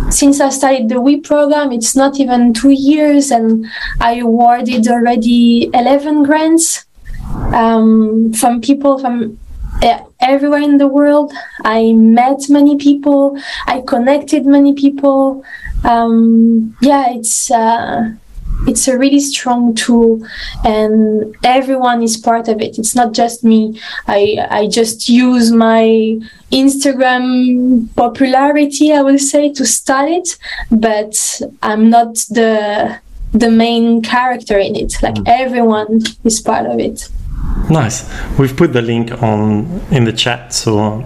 since I started the WE program, it's not even two years, and I awarded already 11 grants um, from people from everywhere in the world. I met many people, I connected many people. Um, yeah, it's uh, it's a really strong tool and everyone is part of it. It's not just me. I i just use my instagram popularity i will say to start it but i'm not the the main character in it. Like everyone is part of it Nice. We've put the link on in the chat, so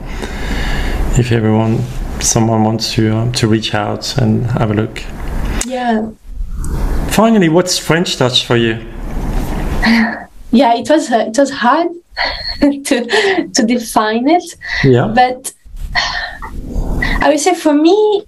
if everyone, someone wants to um, to reach out and have a look. yeah Finally, what's French touch for you? [LAUGHS] yeah it was uh, it was hard [LAUGHS] to to define it Yeah. but i would say for me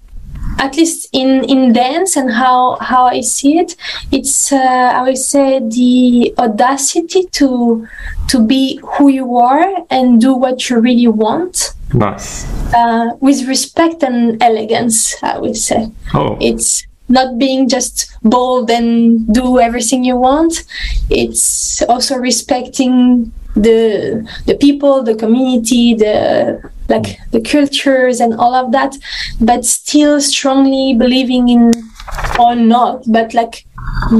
at least in in dance and how how i see it it's uh, i would say the audacity to to be who you are and do what you really want Nice. uh, with respect and elegance i would say. Oh, it's not being just bold and do everything you want. It's also respecting the the people the community the like the cultures and all of that but still strongly believing in or not but like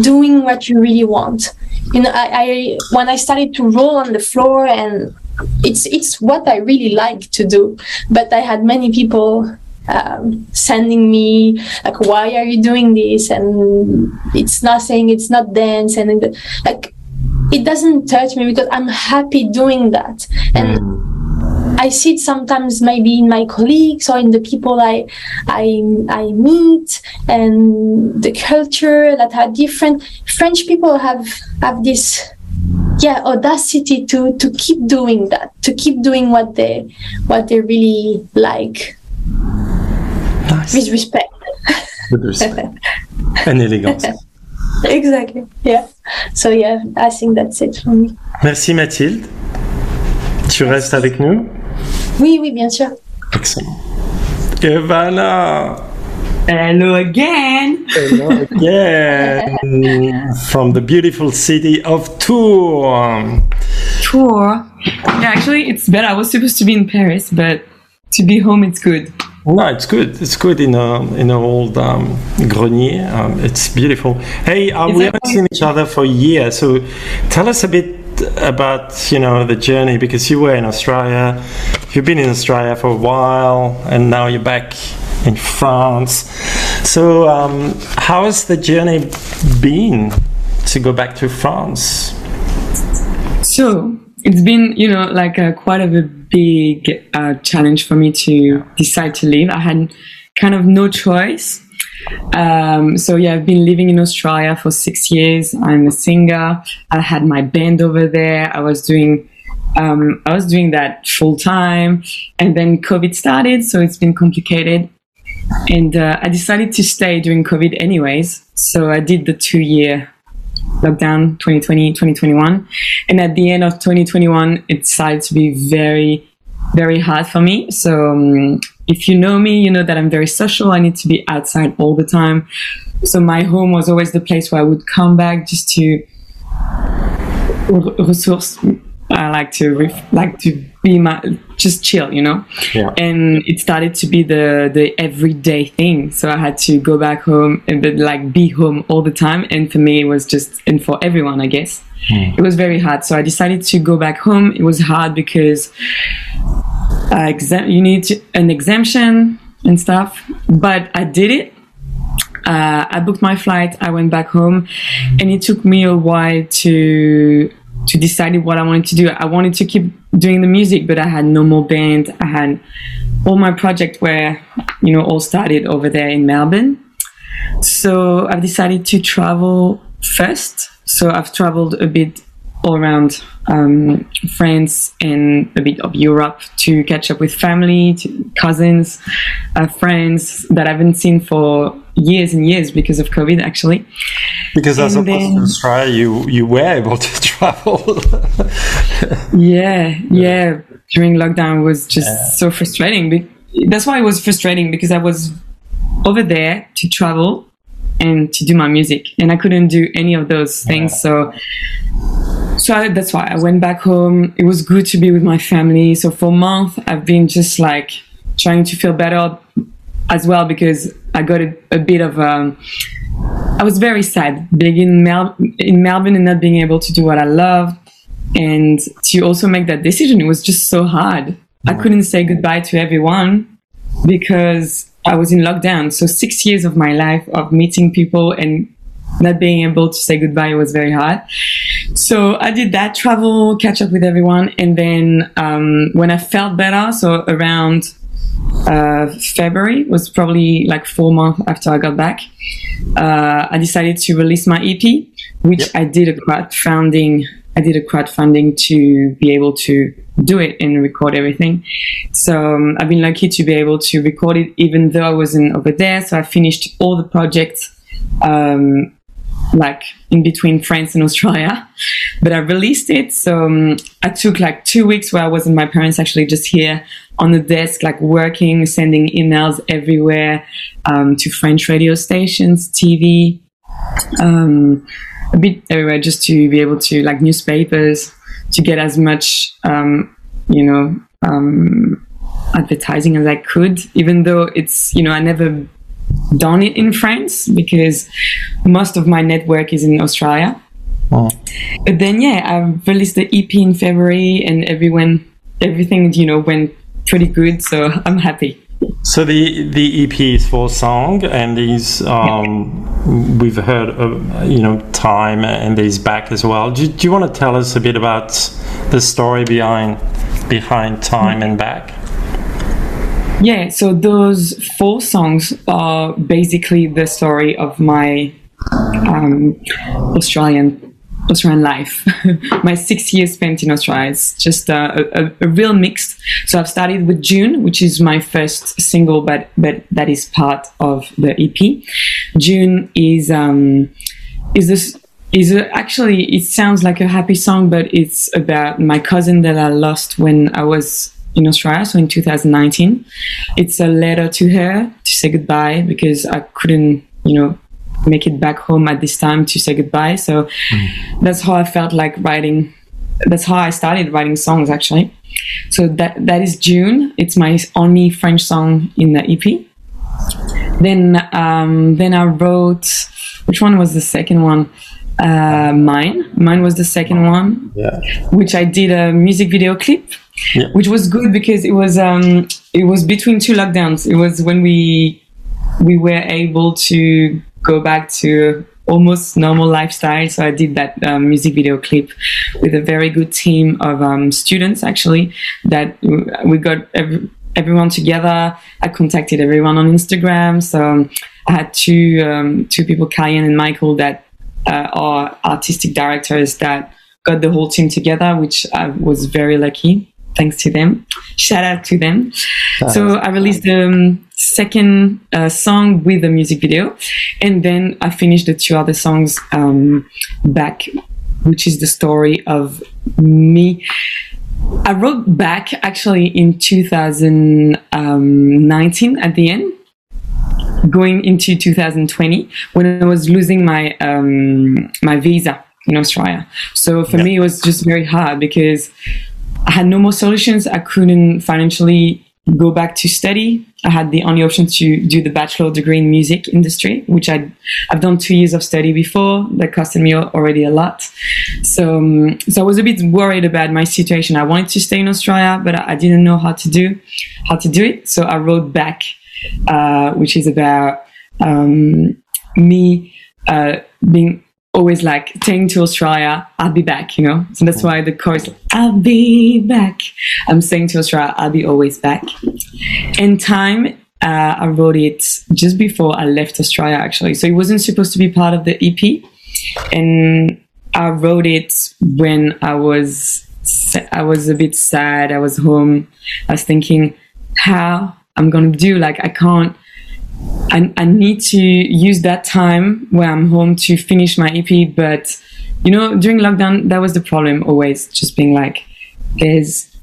doing what you really want. You know I, I when i started to roll on the floor and it's it's what i really like to do but i had many people um, sending me like why are you doing this? And it's nothing it's not dance and like it doesn't touch me because i'm happy doing that. And I see it sometimes maybe in my colleagues or in the people I I I meet and the culture that are different. French people have have this yeah audacity to to keep doing that, to keep doing what they what they really like nice. with respect. [LAUGHS] With respect [LAUGHS] and elegance. [LAUGHS] exactly. Yeah. So yeah, I think that's it for me. Merci Mathilde. Tu restes avec nous? Oui, oui, bien sûr. Excellent. Ivana. Hello again. Hello again from the beautiful city of Tours. Tour. Yeah, actually, it's better. I was supposed to be in Paris, but to be home, it's good. No, it's good. It's good in a in an old um, grenier. Um, it's beautiful. Hey, uh, we haven't seen each other for years, so tell us a bit about you know the journey because you were in Australia. You've been in Australia for a while, and now you're back in France. So, um, how has the journey been to go back to France? So it's been, you know, like a, quite of a big uh, challenge for me to decide to leave. I had kind of no choice. Um, so yeah, I've been living in Australia for six years. I'm a singer. I had my band over there. I was doing, um, I was doing that full time, and then COVID started, so it's been complicated. And uh, I decided to stay during COVID anyways. So I did the two year lockdown 2020 2021 and at the end of 2021 it decided to be very very hard for me so um, if you know me you know that i'm very social. I need to be outside all the time. So my home was always the place where i would come back just to resource i like to ref- like to be my just chill you know? Yeah. and it started to be the the everyday thing. So i had to go back home and but like be home all the time. And for me it was just and for everyone i guess. Hmm. It was very hard. So i decided to go back home. It was hard because uh, you need to- an exemption and stuff but i did it uh, I booked my flight. I went back home, and it took me a while to to decide what I wanted to do. I wanted to keep doing the music, but I had no more band. I had all my projects were, you know, all started over there in Melbourne. So I've decided to travel first. So I've traveled a bit all around um, France and a bit of Europe to catch up with family, to cousins, uh, friends that I haven't seen for years and years because of COVID, actually. Because as opposed to then- Australia, you you were able to [LAUGHS] travel. Yeah, yeah. During lockdown was just so frustrating. That's why it was frustrating because I was over there to travel and to do my music, and I couldn't do any of those things. So, so I, that's why I went back home. It was good to be with my family. So for a month, I've been just like trying to feel better as well because I got a, a bit of um, I was very sad being in, Mel- in Melbourne and not being able to do what I loved. And to also make that decision, it was just so hard. I couldn't say goodbye to everyone because I was in lockdown. So six years of my life of meeting people and not being able to say goodbye was very hard. So I did that travel, catch up with everyone. And then, um, when I felt better, so around, uh, February was probably like four months after I got back. Uh, I decided to release my EP, which I did a crowdfunding. I did a crowdfunding to be able to do it and record everything. So um, I've been lucky to be able to record it, even though I wasn't over there. So I finished all the projects, um, like in between France and Australia, [LAUGHS] but I released it. So um, I took like two weeks where I was with my parents actually just here on the desk, like working, sending emails everywhere um, to French radio stations, TV, um, a bit everywhere, just to be able to like newspapers to get as much, um, you know, um, advertising as I could, even though it's, you know, I never done it in France because most of my network is in Australia. Oh. But then, yeah, I released the EP in February, and everyone, everything, you know, went pretty good. So [LAUGHS] I'm happy. So the the EP is four song, and these um, we've heard, of, you know, time and these back as well. Do, do you want to tell us a bit about the story behind behind time and back? Yeah, so those four songs are basically the story of my um, Australian Australian life. [LAUGHS] my six years spent in Australia. It's just a, a, real mix. So I've started with June, which is my first single, but but that is part of the EP. June is um, is this is a, actually it sounds like a happy song, but it's about my cousin that I lost when I was in Australia, so in 2019. It's a letter to her to say goodbye because I couldn't, you know, make it back home at this time to say goodbye. So mm. that's how I felt like writing. That's how I started writing songs actually. So that that is June. It's my only French song in the EP. Then um, then I wrote. Which one was the second one? Uh, mine. Mine was the second one. Yeah. Which I did a music video clip yeah. which was good because it was um, it was between two lockdowns. It was when we we were able to go back to almost normal lifestyle. So I did that um, music video clip with a very good team of um, students actually that we got every, everyone together. I contacted everyone on Instagram. So I had two um, two people, Kyan and Michael, that uh, are artistic directors that got the whole team together, which I was very lucky thanks to them. Shout out to them. so I released the um, second uh, song with the music video, and then I finished the two other songs um, back, which is the story of me. I wrote back actually in 2019 at the end, going into 2020 when I was losing my um, my visa in Australia. So for yeah. me, it was just very hard because I had no more solutions. I couldn't financially go back to study. I had the only option to do the bachelor degree in music industry, which i I've done two years of study before. That costed me already a lot. So, um, so I was a bit worried about my situation. I wanted to stay in Australia, but I, I didn't know how to do, how to do it. So I wrote back, uh, which is about, um, me, uh, being always like saying to Australia, I'll be back, you know? So that's why the chorus, I'll be back. I'm saying to Australia, I'll be always back. In time, uh, I wrote it just before I left Australia, actually. So it wasn't supposed to be part of the EP. And I wrote it when I was, I was a bit sad. I was home. I was thinking, how I'm to do, like, I can't, I, I need to use that time where I'm home to finish my EP. But, you know, during lockdown, that was the problem always, just being like, there's,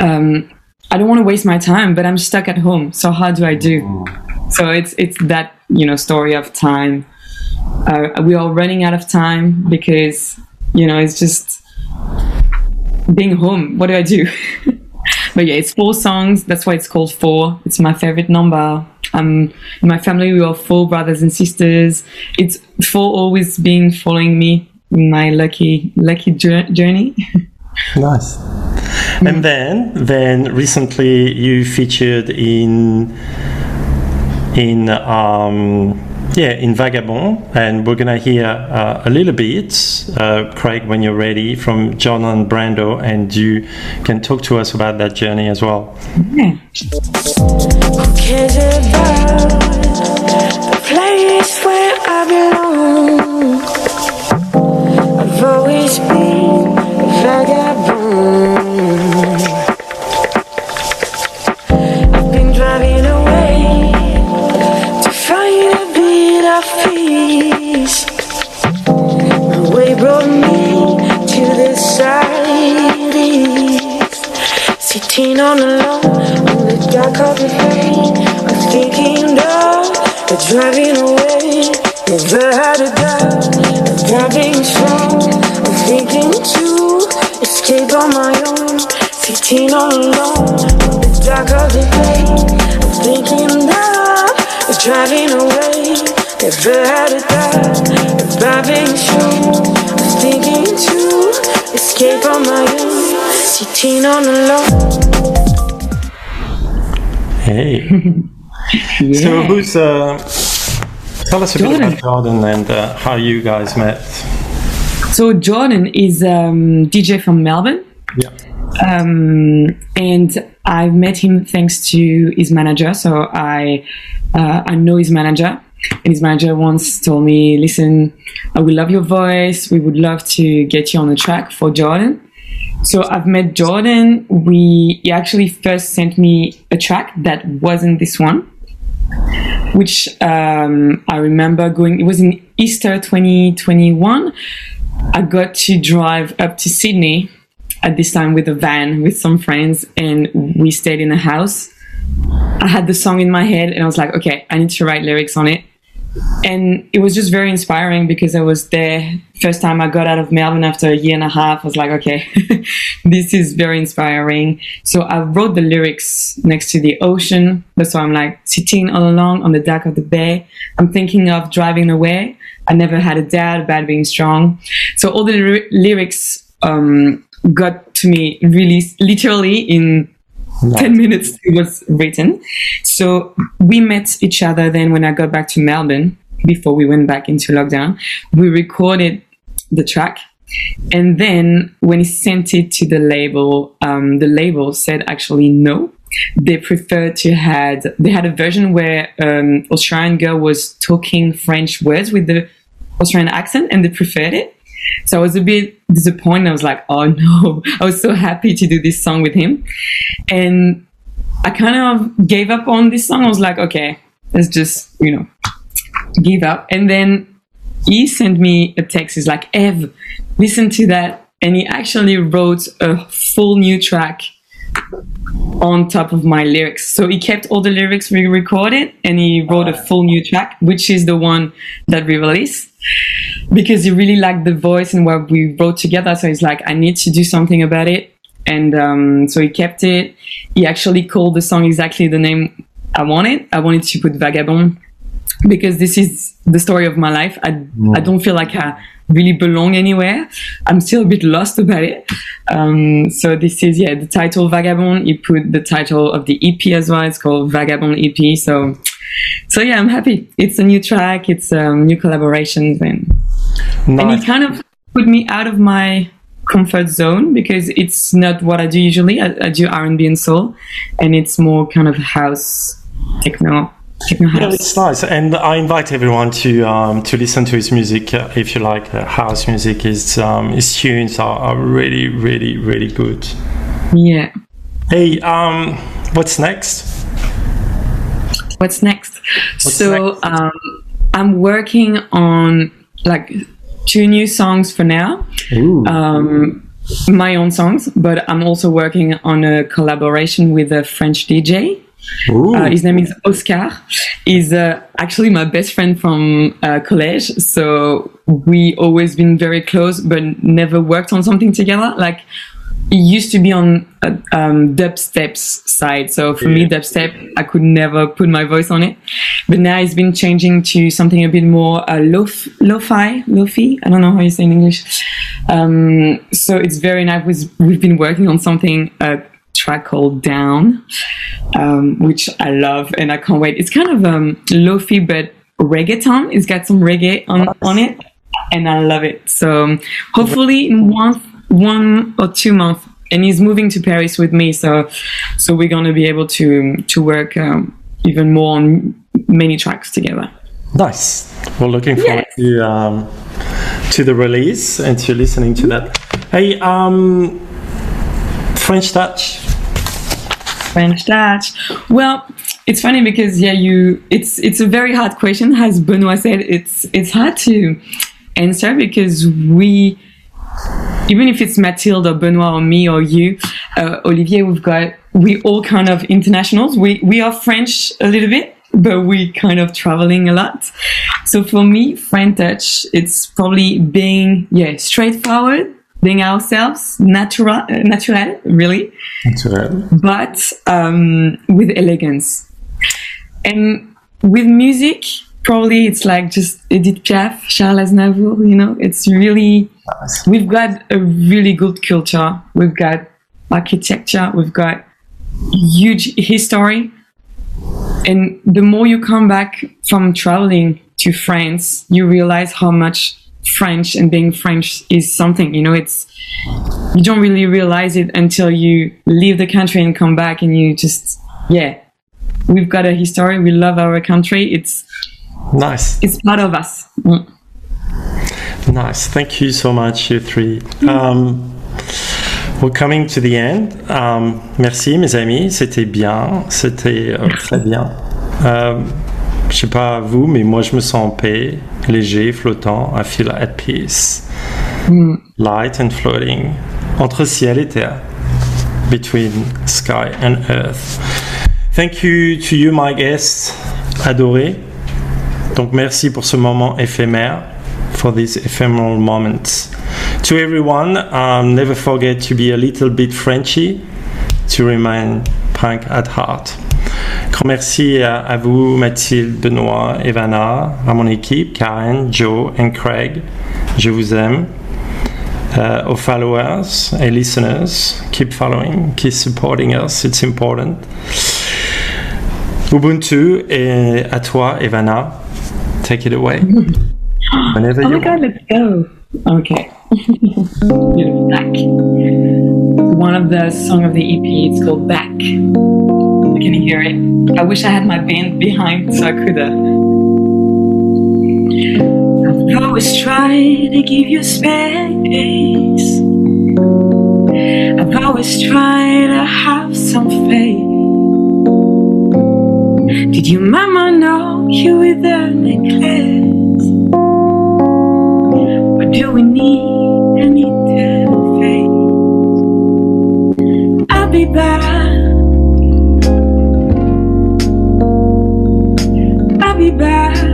um, I don't want to waste my time, but I'm stuck at home. So how do I do? So it's, it's that, you know, story of time. Uh, we're running out of time because, you know, it's just being home. What do I do? [LAUGHS] but yeah, it's four songs. That's why it's called four. It's my favorite number. Um, in my family, we are four brothers and sisters. It's four always been following me in my lucky lucky journey. [LAUGHS] nice. And then, then recently you featured in in um, yeah, in Vagabond, and we're gonna hear uh, a little bit, uh, Craig, when you're ready, from Jordan Brando, and you can talk to us about that journey as well. Yeah. Who cares about the place where I Sitting on the lawn on the dark of the bay. I'm thinking of the driving away. Never had a doubt of driving strong. I'm thinking to escape on my own. Sitting all alone on the dark of the bay. I'm thinking of driving away. Never had a doubt of driving strong. Own. Sitting on alone. Hey. [LAUGHS] So who's uh, tell us a Jordan. bit about Jordan and uh, how you guys met. So Jordan is um, DJ from Melbourne. Yeah. um, and I met him thanks to his manager. So I uh, I know his manager, and his manager once told me, "Listen, I we love your voice. We would love to get you on the track for Jordan." So I've met Jordan. We he actually first sent me a track that wasn't this one, which um, I remember going. It was in Easter 2021. I got to drive up to Sydney at this time with a van with some friends, and we stayed in a house. I had the song in my head, and I was like, okay, I need to write lyrics on it. And it was just very inspiring because I was there. First time I got out of Melbourne after a year and a half, I was like, okay, [LAUGHS] this is very inspiring. So I wrote the lyrics next to the ocean. That's why I'm like sitting all along on the deck of the bay. I'm thinking of driving away. I never had a doubt about being strong. So all the ly- lyrics um, got to me really literally in 10 minutes it was written. So we met each other then when I got back to Melbourne before we went back into lockdown. We recorded the track. And then when he sent it to the label, um, the label said actually no. They preferred to had they had a version where um, Australian girl was talking French words with the Australian accent, and they preferred it. So I was a bit disappointed. I was like, oh no, [LAUGHS] I was so happy to do this song with him. And I kind of gave up on this song. I was like, okay, let's just, you know, give up. And then he sent me a text. He's like, Ev, listen to that. And he actually wrote a full new track on top of my lyrics. So he kept all the lyrics we recorded and he wrote a full new track, which is the one that we released because he really liked the voice and what we wrote together. So he's like, I need to do something about it. And um, so he kept it. He actually called the song exactly the name I wanted. I wanted to put Vagabond because this is the story of my life. I, I don't feel like I really belong anywhere. I'm still a bit lost about it. Um, so this is, yeah, the title Vagabond. You put the title of the EP as well. It's called Vagabond EP. So, so yeah, I'm happy. It's a new track. It's um, new collaboration. and, and it kind of put me out of my comfort zone because it's not what I do usually. I, I do R&B and soul and it's more kind of house techno Yeah, it's nice, and I invite everyone to um, to listen to his music uh, if you like uh, house music. His um, his tunes are, are really, really, really good. Yeah. Hey, um, what's next? what's next so next? Um, i'm working on like two new songs for now um, my own songs but i'm also working on a collaboration with a french dj. Uh, his name is Oscar. He's uh, actually my best friend from uh, college. So we always been very close, but never worked on something together. Like he used to be on uh, um, dubstep's side. So for me, dubstep, I could never put my voice on it. But now it's been changing to something a bit more uh, lo-fi, lo-fi, lo-fi. I don't know how you say in English. Um, so it's very nice. We've, been working on something, a track called Down, um, which I love and I can't wait. It's kind of um, lo-fi, but reggaeton. It's got some reggae on, on it and I love it. So hopefully in one one or two months, and he's moving to Paris with me. So so we're gonna be able to to work um, even more on many tracks together. Nice. We're looking forward Yes. to um, to the release and to listening to that. Hey, um, French Touch. French touch. Well, it's funny because yeah, you it's it's a very hard question. As Benoit said, it's it's hard to answer because we even if it's Mathilde or Benoit or me or you, uh, Olivier, we've got we all kind of internationals. We we are French a little bit, but we kind of traveling a lot. So for me, French touch, it's probably being yeah straightforward, being ourselves, natural, uh, natural, really Naturel. but um, with elegance. And with music, probably it's like just Edith Piaf, Charles Aznavour, you know, it's really, we've got a really good culture. We've got architecture, we've got huge history. And the more you come back from traveling to France, you realize how much French and being French is something, you know, it's, you don't really realize it until you leave the country and come back and you just yeah we've got a history we love our country it's Nice. it's part of us Mm. Nice. Thank you so much, you three. Um, we're coming to the end. Um, merci, mes amis. C'était bien. C'était euh, très bien. [LAUGHS] Euh, je sais pas vous, mais moi, je me sens en paix, léger, flottant. I feel at peace. Light and floating. Entre ciel et terre. Between sky and earth. Thank you to you, my guests adorés. Donc merci pour ce moment éphémère, for these ephemeral moments. To everyone, um, never forget to be a little bit Frenchy, to remain punk at heart. Grand merci à, à vous, Mathilde, Benoît, Evana, à mon équipe, Karen, Joe et Craig. Je vous aime. Uh, aux followers et listeners, keep following, keep supporting us, it's important. Ubuntu et à toi, Evana. Take it away. [LAUGHS] Whenever oh you my god let's go okay Beautiful. back one of the song of the ep it's called back Can you hear it i wish i had my band behind so i could uh, I've always tried to give you space. I've always tried to have some faith. Did your mama know you with the necklace? What do we need I'll be back. I'll be back.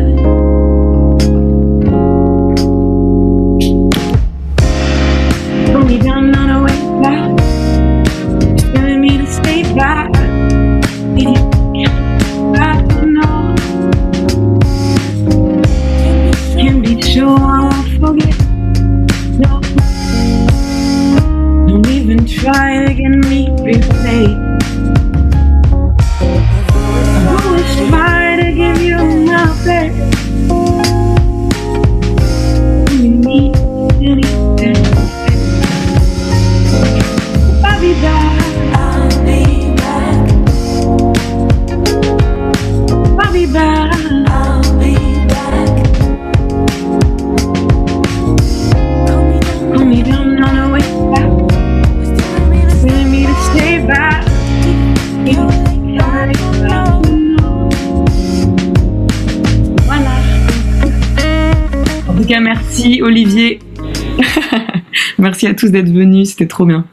Tous d'être venus, c'était trop bien.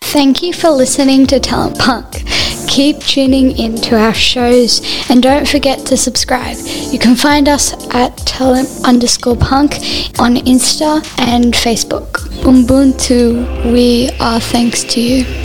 Thank you for listening to Talent Punk. Keep tuning in to our shows and don't forget to subscribe. You can find us at talent underscore punk on Insta and Facebook. Ubuntu, we are thanks to you.